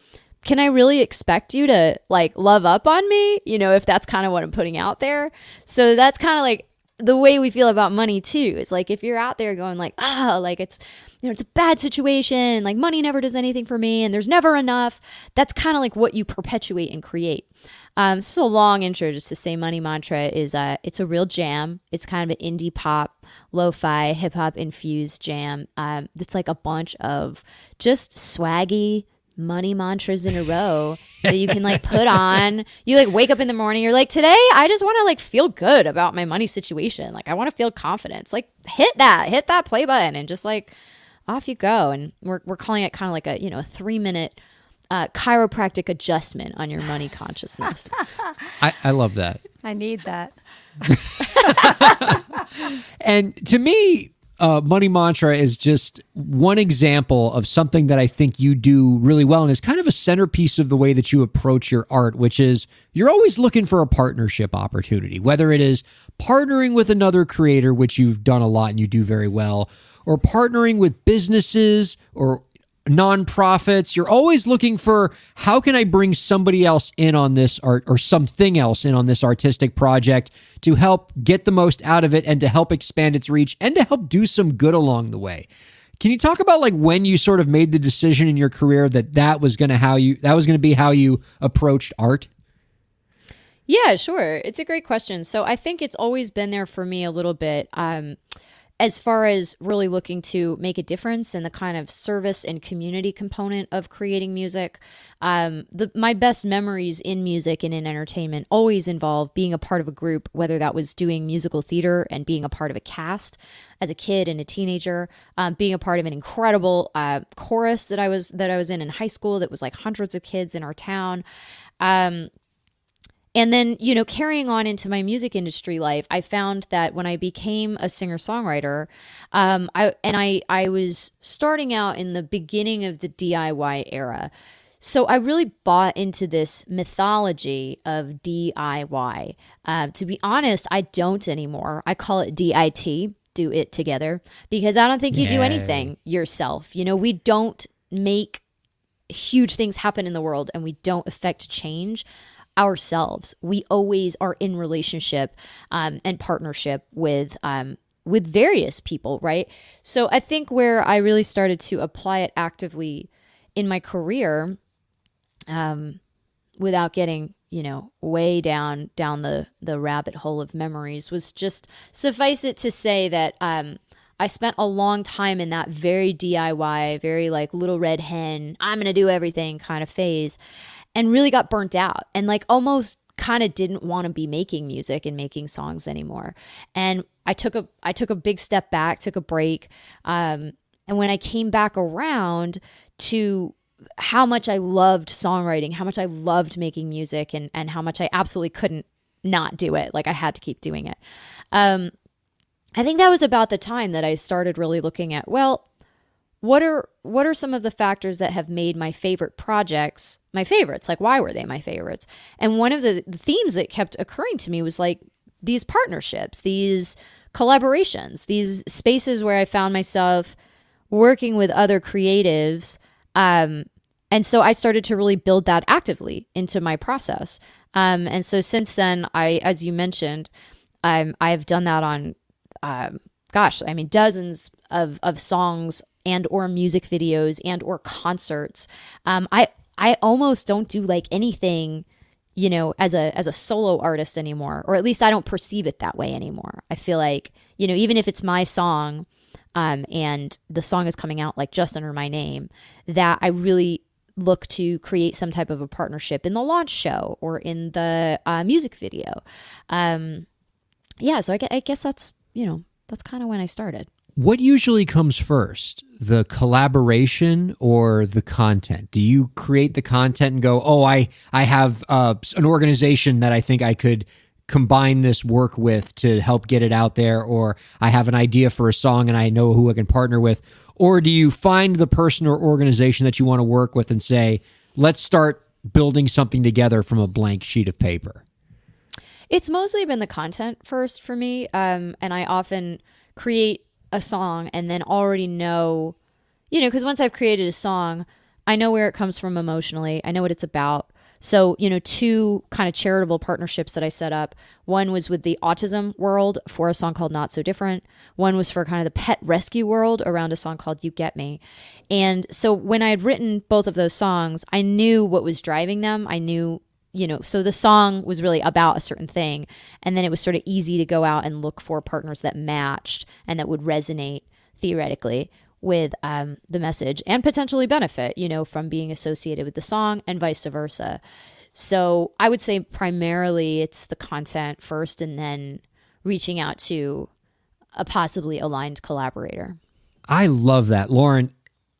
Can I really expect you to like love up on me? You know, if that's kind of what I'm putting out there. So that's kind of like the way we feel about money too. It's like if you're out there going like, ah, like it's you know, it's a bad situation, like money never does anything for me and there's never enough. That's kind of like what you perpetuate and create. Um, this is a long intro just to say Money Mantra is uh it's a real jam. It's kind of an indie pop, lo-fi, hip hop infused jam. Um, it's like a bunch of just swaggy money mantras in a row that you can like put on. You like wake up in the morning, you're like, today I just want to like feel good about my money situation. Like I want to feel confidence. Like hit that, hit that play button and just like off you go. And we're we're calling it kind of like a, you know, a three minute uh, chiropractic adjustment on your money consciousness. I, I love that. I need that. And to me, uh, Money Mantra is just one example of something that I think you do really well and is kind of a centerpiece of the way that you approach your art, which is you're always looking for a partnership opportunity, whether it is partnering with another creator, which you've done a lot and you do very well, or partnering with businesses or nonprofits. You're always looking for how can I bring somebody else in on this art or something else in on this artistic project to help get the most out of it and to help expand its reach and to help do some good along the way. Can you talk about like when you sort of made the decision in your career that that was going to how you that was going to be how you approached art? Yeah, sure. It's a great question. So I think it's always been there for me a little bit. Um, as far as really looking to make a difference in the kind of service and community component of creating music, um, the, my best memories in music and in entertainment always involve being a part of a group, whether that was doing musical theater and being a part of a cast as a kid and a teenager, um, being a part of an incredible uh, chorus that I was that I was in in high school that was like hundreds of kids in our town. Um, and then, you know, carrying on into my music industry life, I found that when I became a singer songwriter, um, I and I I was starting out in the beginning of the DIY era. So I really bought into this mythology of DIY. Uh, to be honest, I don't anymore. I call it DIT, do it together, because I don't think you do anything yourself. You know, we don't make huge things happen in the world and we don't affect change ourselves. We always are in relationship um, and partnership with um, with various people, right? So I think where I really started to apply it actively in my career, um, without getting you know way down down the the rabbit hole of memories, was just suffice it to say that um, I spent a long time in that very DIY, very like little red hen, I'm going to do everything kind of phase and really got burnt out and like almost kind of didn't want to be making music and making songs anymore. And I took a I took a big step back, took a break. Um, and when I came back around to how much I loved songwriting, how much I loved making music and and how much I absolutely couldn't not do it. Like I had to keep doing it. Um, I think that was about the time that I started really looking at, well, what are what are some of the factors that have made my favorite projects my favorites? Like why were they my favorites? And one of the, the themes that kept occurring to me was like these partnerships, these collaborations, these spaces where I found myself working with other creatives. Um, and so I started to really build that actively into my process. Um, and so since then, I, as you mentioned, um, I've done that on, um, gosh, I mean, dozens of, of songs and or music videos and or concerts. Um, I I almost don't do like anything, you know, as a as a solo artist anymore, or at least I don't perceive it that way anymore. I feel like you know, even if it's my song, um, and the song is coming out like just under my name, that I really look to create some type of a partnership in the launch show or in the uh, music video. Um, yeah, so I, I guess that's you know that's kind of when I started. What usually comes first, the collaboration or the content? Do you create the content and go, "Oh, I I have uh, an organization that I think I could combine this work with to help get it out there," or I have an idea for a song and I know who I can partner with? Or do you find the person or organization that you want to work with and say, "Let's start building something together from a blank sheet of paper"? It's mostly been the content first for me. Um, and I often create a song and then already know, you know, because once I've created a song, I know where it comes from emotionally. I know what it's about. So, you know, two kind of charitable partnerships that I set up. One was with the autism world for a song called Not So Different. One was for kind of the pet rescue world around a song called You Get Me. And so when I had written both of those songs, I knew what was driving them. I knew, you know, so the song was really about a certain thing. And then it was sort of easy to go out and look for partners that matched and that would resonate theoretically with um, the message and potentially benefit, you know, from being associated with the song and vice versa. So I would say primarily it's the content first and then reaching out to a possibly aligned collaborator. I love that, Lauren.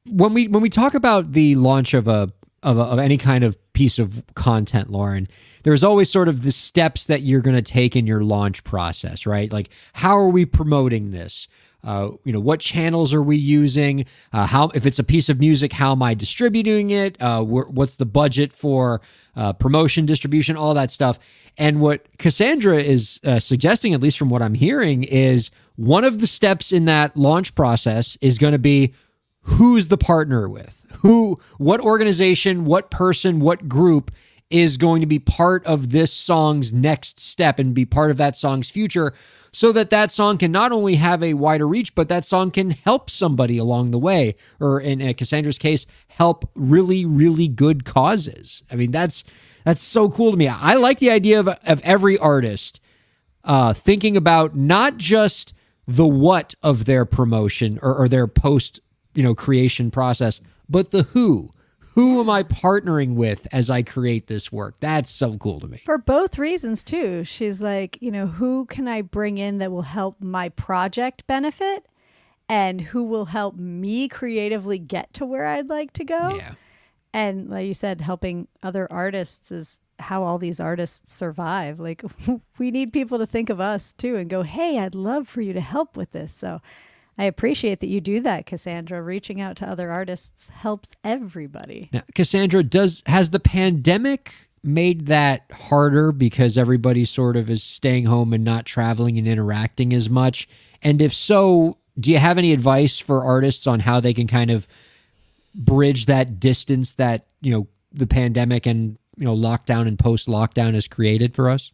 When we when we talk about the launch of a of, of any kind of piece of content, Lauren, there's always sort of the steps that you're going to take in your launch process, right? Like, how are we promoting this? Uh, you know, what channels are we using? Uh, how, if it's a piece of music, how am I distributing it? Uh, wh- what's the budget for uh, promotion, distribution, all that stuff? And what Cassandra is uh, suggesting, at least from what I'm hearing, is one of the steps in that launch process is going to be who's the partner with who what organization what person what group is going to be part of this song's next step and be part of that song's future so that that song can not only have a wider reach but that song can help somebody along the way or in cassandra's case help really really good causes. I mean that's that's so cool to me. I like the idea of, of every artist uh, thinking about not just the what of their promotion or, or their post you know creation process but the who who am i partnering with as i create this work that's so cool to me For both reasons, too. She's like, you know, who can I bring in that will help my project benefit? And who will help me creatively get to where I'd like to go? yeah And like you said, helping other artists is how all these artists survive. Like, we need people to think of us too and go, hey, I'd love for you to help with this. So I appreciate that you do that, Cassandra. Reaching out to other artists helps everybody. now cassandra does has the pandemic made that harder because everybody sort of is staying home and not traveling and interacting as much and if so do you have any advice for artists on how they can kind of bridge that distance that you know the pandemic and you know lockdown and post lockdown has created for us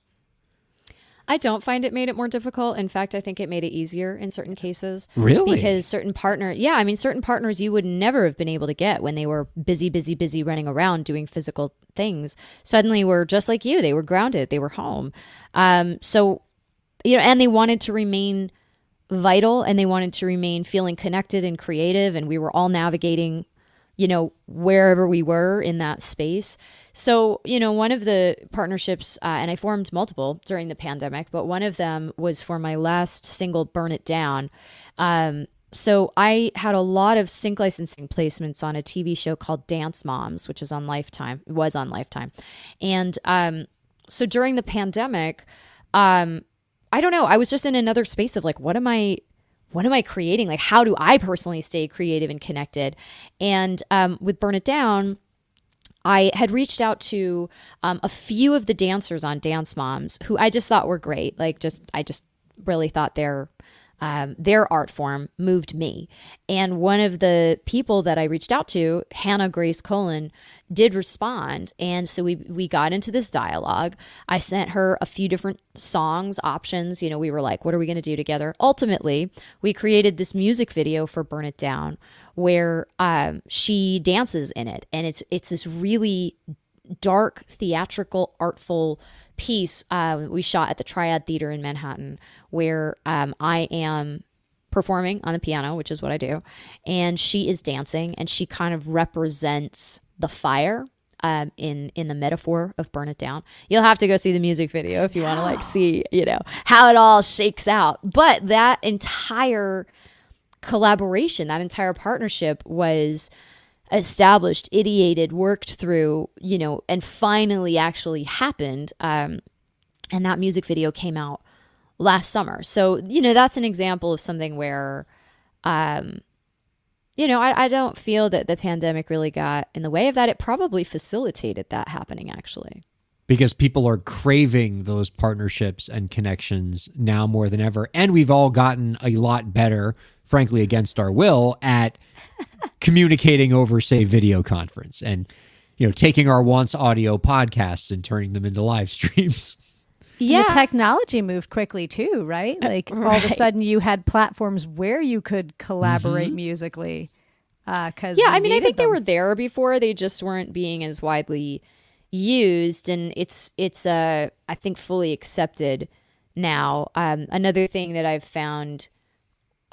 I don't find it made it more difficult. In fact, I think it made it easier in certain cases. Really? Because certain partner, yeah, I mean, certain partners you would never have been able to get when they were busy, busy, busy running around doing physical things. Suddenly were just like you. They were grounded. They were home. Um, so, you know, and they wanted to remain vital and they wanted to remain feeling connected and creative. And we were all navigating you know, wherever we were in that space. So, you know, one of the partnerships, uh, and I formed multiple during the pandemic, but one of them was for my last single, Burn It Down. Um, so I had a lot of sync licensing placements on a TV show called Dance Moms, which is on Lifetime, was on Lifetime. And um, so during the pandemic, um, I don't know, I was just in another space of like, what am I what am I creating? Like, how do I personally stay creative and connected? And um, with Burn It Down, I had reached out to um, a few of the dancers on Dance Moms who I just thought were great. Like, just I just really thought their um, their art form moved me. And one of the people that I reached out to, Hannah Grace Colon, did respond. And so we we got into this dialogue. I sent her a few different songs options. You know, we were like, what are we going to do together? Ultimately, we created this music video for Burn It Down where um, she dances in it. And it's it's this really dark, theatrical, artful piece uh, we shot at the Triad Theater in Manhattan, where um, I am performing on the piano, which is what I do, and she is dancing, and she kind of represents the fire. Um, in in the metaphor of burn it down, you'll have to go see the music video if you want to like see you know how it all shakes out. But that entire collaboration, that entire partnership was established, ideated, worked through, you know, and finally actually happened. Um, and that music video came out last summer. So, you know, that's an example of something where, um, you know, I, I don't feel that the pandemic really got in the way of that. It probably facilitated that happening, actually. Because people are craving those partnerships and connections now more than ever. And we've all gotten a lot better, frankly, against our will at communicating over, say, video conference and, you know, taking our once audio podcasts and turning them into live streams. Yeah. the technology moved quickly too, right? Uh, like all of a sudden you had platforms where you could collaborate mm-hmm. musically. Uh, because yeah, I mean, I think they were there before. They just weren't being as widely used, and it's it's uh I think fully accepted now. Um, another thing that I've found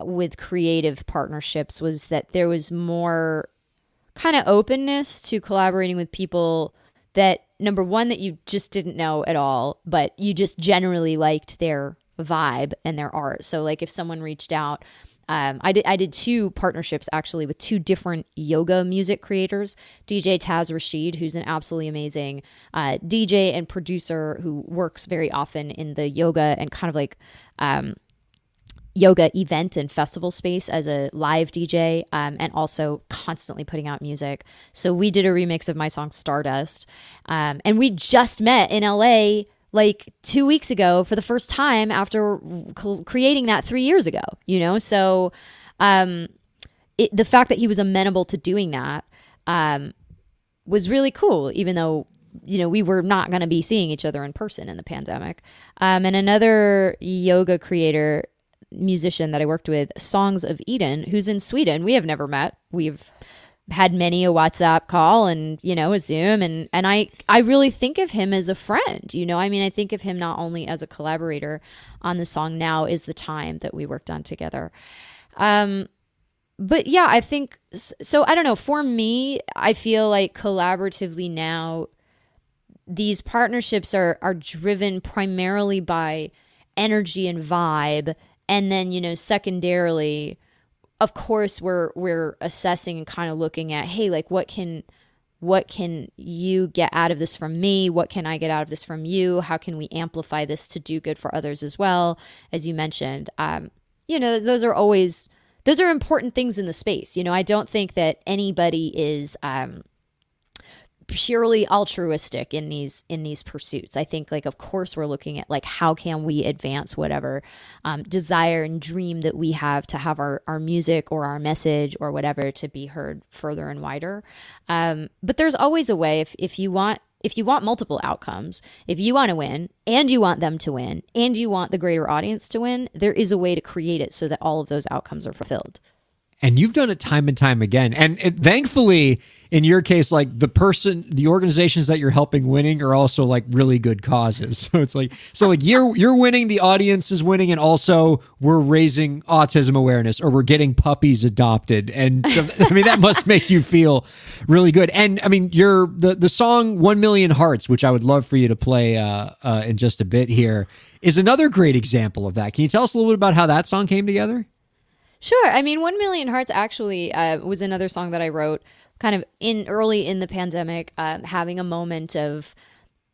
with creative partnerships was that there was more kind of openness to collaborating with people that number one that you just didn't know at all but you just generally liked their vibe and their art so like if someone reached out um, I did I did two partnerships actually with two different yoga music creators. DJ Taz Rashid, who's an absolutely amazing uh, DJ and producer who works very often in the yoga and kind of like um, yoga event and festival space as a live DJ um, and also constantly putting out music. So we did a remix of my song Stardust. Um, and we just met in LA like two weeks ago for the first time after creating that three years ago, you know? So um, it, the fact that he was amenable to doing that um, was really cool, even though you know we were not going to be seeing each other in person in the pandemic. Um, and another yoga creator musician that I worked with, Songs of Eden, who's in Sweden. We have never met. We've had many a WhatsApp call and you know a Zoom and and I I really think of him as a friend. You know, I mean, I think of him not only as a collaborator on the song. Now is the time that we worked on together. Um, but yeah, I think so. I don't know. For me, I feel like collaboratively now, these partnerships are are driven primarily by energy and vibe, and then you know secondarily, of course, we're we're assessing and kind of looking at, hey, like what can what can you get out of this from me? What can I get out of this from you? How can we amplify this to do good for others as well? As you mentioned, um, you know, those are always those are important things in the space. You know, I don't think that anybody is um, purely altruistic in these in these pursuits. I think like of course we're looking at like how can we advance whatever um, desire and dream that we have to have our our music or our message or whatever to be heard further and wider. Um, but there's always a way if if you want if you want multiple outcomes, if you want to win and you want them to win and you want the greater audience to win, there is a way to create it so that all of those outcomes are fulfilled. And you've done it time and time again. And it, thankfully in your case like the person the organizations that you're helping winning are also like really good causes. So it's like so like you're you're winning the audience is winning and also we're raising autism awareness or we're getting puppies adopted. And i mean that must make you feel really good. And i mean you're the the song 1 million hearts which i would love for you to play uh, uh in just a bit here is another great example of that. Can you tell us a little bit about how that song came together Sure. I mean, One Million Hearts actually uh, was another song that I wrote kind of in early in the pandemic, um, having a moment of,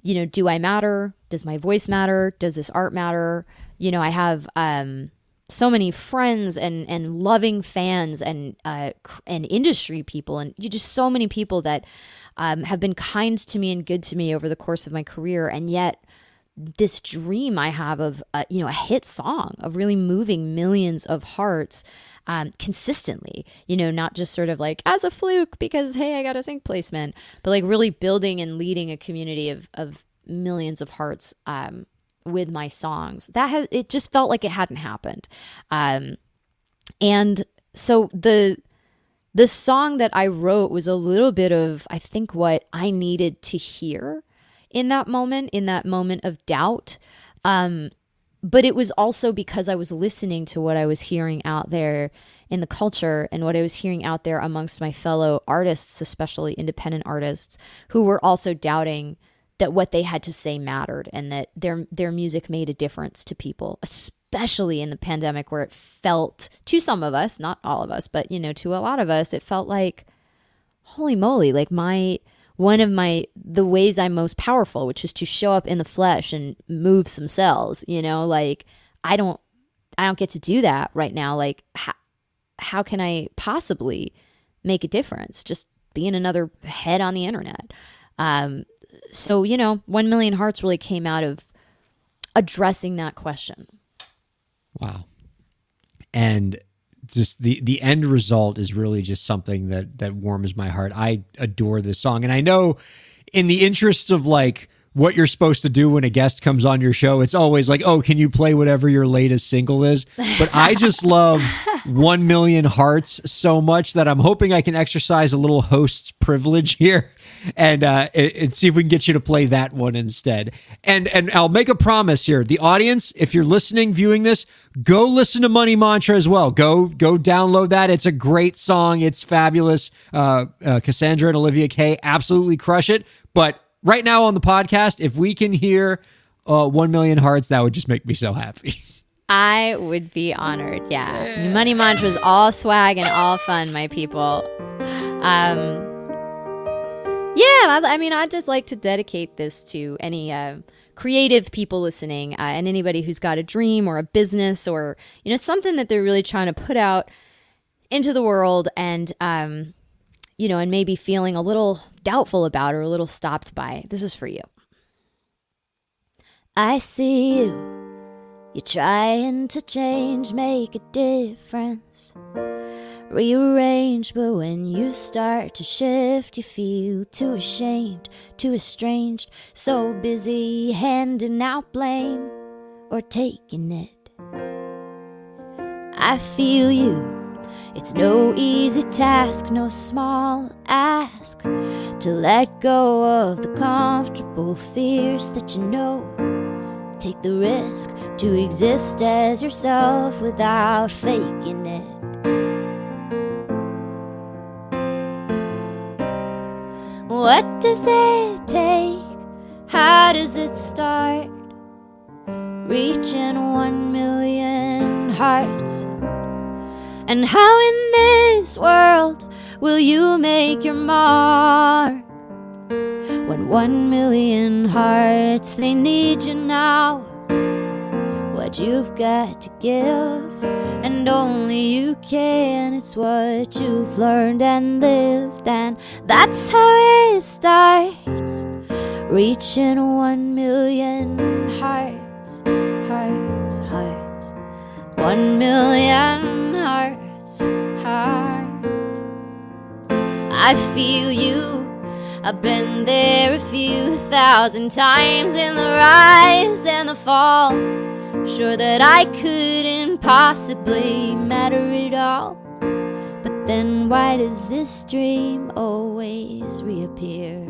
you know, do I matter? Does my voice matter? Does this art matter? You know, I have um, so many friends and and loving fans and uh, and industry people and just so many people that um, have been kind to me and good to me over the course of my career, and yet this dream I have of uh, you know a hit song of really moving millions of hearts um, consistently. You know, not just sort of like as a fluke because hey, I got a sync placement, but like really building and leading a community of of millions of hearts um, with my songs. That has it just felt like it hadn't happened, um, and so the the song that I wrote was a little bit of I think what I needed to hear in that moment, in that moment of doubt. Um, but it was also because I was listening to what I was hearing out there in the culture and what I was hearing out there amongst my fellow artists, especially independent artists, who were also doubting that what they had to say mattered and that their their music made a difference to people, especially in the pandemic where it felt to some of us, not all of us, but you know, to a lot of us, it felt like holy moly, like my one of my the ways I'm most powerful, which is to show up in the flesh and move some cells, you know, like I don't I don't get to do that right now. Like how, how can I possibly make a difference just being another head on the internet? Um, so you know, one million hearts really came out of addressing that question. Wow. And just the the end result is really just something that that warms my heart. I adore this song and I know in the interests of like what you're supposed to do when a guest comes on your show, it's always like, "Oh, can you play whatever your latest single is?" But I just love 1 million hearts so much that I'm hoping I can exercise a little host's privilege here and uh and, see if we can get you to play that one instead. And and I'll make a promise here. The audience, if you're listening, viewing this, go listen to Money Mantra as well. Go go download that. It's a great song. It's fabulous. Uh, uh Cassandra and Olivia Kay absolutely crush it. But right now on the podcast, if we can hear uh 1 million hearts, that would just make me so happy. I would be honored. Yeah. Money Mantra's all swag and all fun, my people. Um, yeah, I, I mean, I'd just like to dedicate this to any uh, creative people listening uh, and anybody who's got a dream or a business or, you know, something that they're really trying to put out into the world and, um, you know, and maybe feeling a little doubtful about or a little stopped by. This is for you. I see you. You're trying to change, make a difference. Rearrange, but when you start to shift, you feel too ashamed, too estranged, so busy handing out blame or taking it. I feel you. It's no easy task, no small ask to let go of the comfortable fears that you know. Take the risk to exist as yourself without faking it. What does it take? How does it start? Reaching one million hearts. And how in this world will you make your mark? When one million hearts, they need you now. What you've got to give, and only you can. It's what you've learned and lived, and that's how it starts. Reaching one million hearts, hearts, hearts. One million hearts, hearts. I feel you. I've been there a few thousand times in the rise and the fall. Sure that I couldn't possibly matter at all. But then why does this dream always reappear?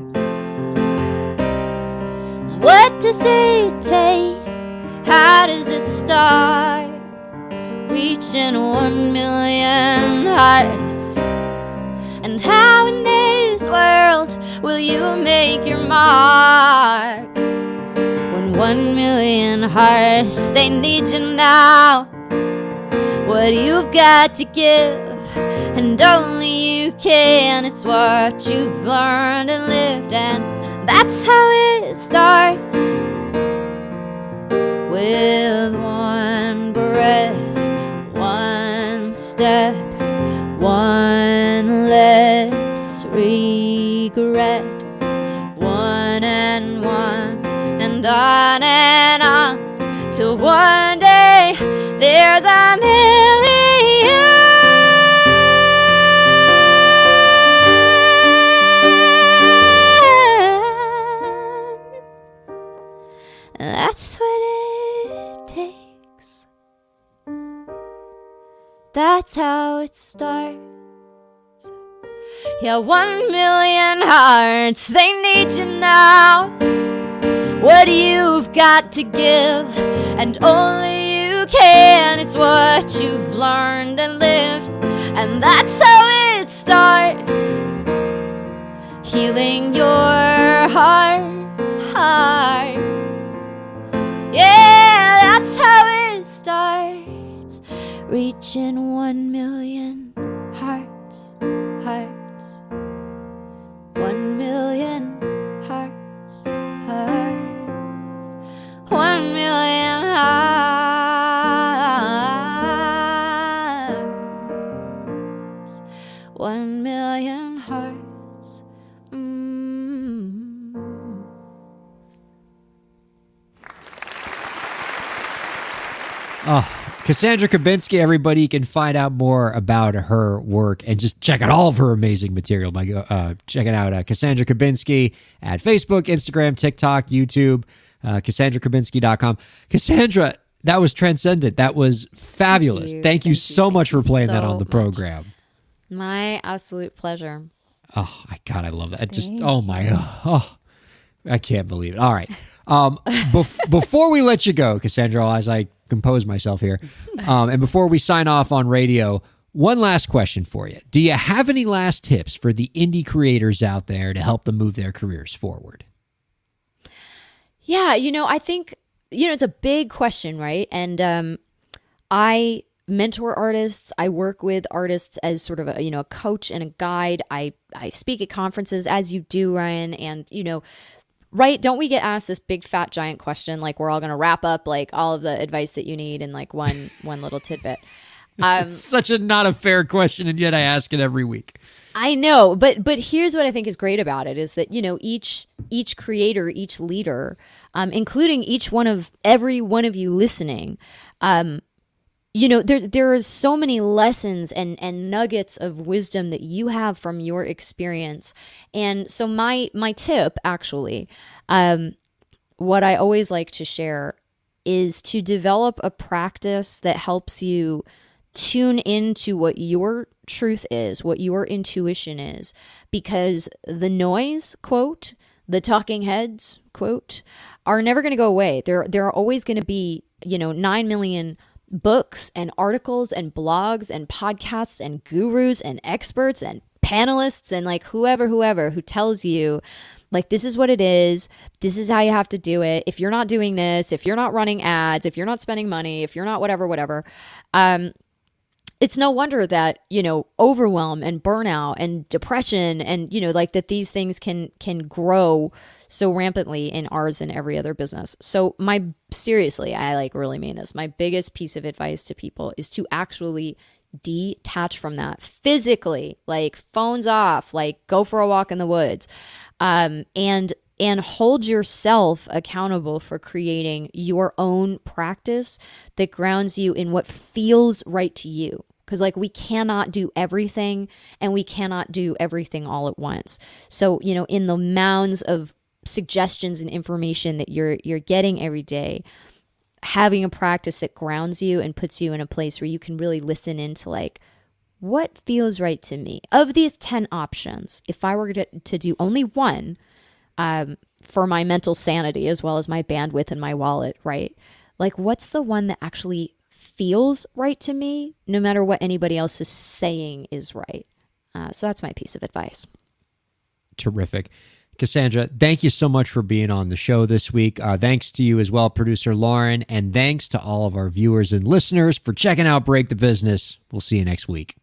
What does it take? How does it start? Reaching one million hearts. And how in this world will you make your mark? When one million hearts, they need you now. What you've got to give, and only you can. It's what you've learned and lived, and that's how it starts. With one breath, regret. One and one, and on and on, till one day there's a million. That's what it takes. That's how it starts. Yeah, one million hearts, they need you now. What you've got to give, and only you can. It's what you've learned and lived, and that's how it starts. Healing your heart, heart. Yeah, that's how it starts. Reaching one million hearts, hearts. One million hearts, hearts. One million hearts. One million hearts. Mm. Ah, Cassandra Kubinski, everybody you can find out more about her work and just check out all of her amazing material by uh, checking out uh, Cassandra Kubinski at Facebook, Instagram, TikTok, YouTube, uh, CassandraKubinski.com. Cassandra, that was transcendent. That was fabulous. you. Thank you, Thank so Thank much you for playing that on the much. program. My absolute pleasure. Oh, my God, I love that. Just, oh, my, oh, I can't believe it. All right. Um, bef- before we let you go, Cassandra, as I compose myself here, um, and before we sign off on radio, one last question for you. Do you have any last tips for the indie creators out there to help them move their careers forward? Yeah, you know, I think you know it's a big question, right? And um, I mentor artists. I work with artists as sort of a you know a coach and a guide. I I speak at conferences as you do, Ryan, and you know. Right? Don't we get asked this big fat giant question like we're all going to wrap up like all of the advice that you need in like one one little tidbit. Um, Such a not a fair question, and yet I ask it every week. I know, but but here's what I think is great about it is that you know each each creator, each leader, um, including each one of every one of you listening, um, you know there there are so many lessons and and nuggets of wisdom that you have from your experience, and so my my tip actually, um, what I always like to share is to develop a practice that helps you tune into what your truth is, what your intuition is, because the noise, quote, the talking heads, quote, are never going to go away. There, there are always going to be, you know, 9 million books and articles and blogs and podcasts and gurus and experts and panelists and like whoever, whoever who tells you like this is what it is this is how you have to do it. If you're not doing this if you're not running ads if you're not spending money if you're not whatever whatever um it's no wonder that you know overwhelm and burnout and depression and you know like that these things can can grow so rampantly in ours and every other business. So my seriously i like really mean this. My biggest piece of advice to people is to actually detach from that physically like phones off like go for a walk in the woods um and and hold yourself accountable for creating your own practice that grounds you in what feels right to you. Because like we cannot do everything and we cannot do everything all at once. So you know in the mounds of suggestions and information that you're you're getting every day having a practice that grounds you and puts you in a place where you can really listen into like what feels right to me. Of these 10 options if i were to, to do only one um, for my mental sanity as well as my bandwidth and my wallet right? Like what's the one that actually feels right to me no matter what anybody else is saying is right? Uh, so that's my piece of advice. Terrific. Cassandra, thank you so much for being on the show this week. Uh, thanks to you as well, producer Lauren, and thanks to all of our viewers and listeners for checking out Break the Business. We'll see you next week.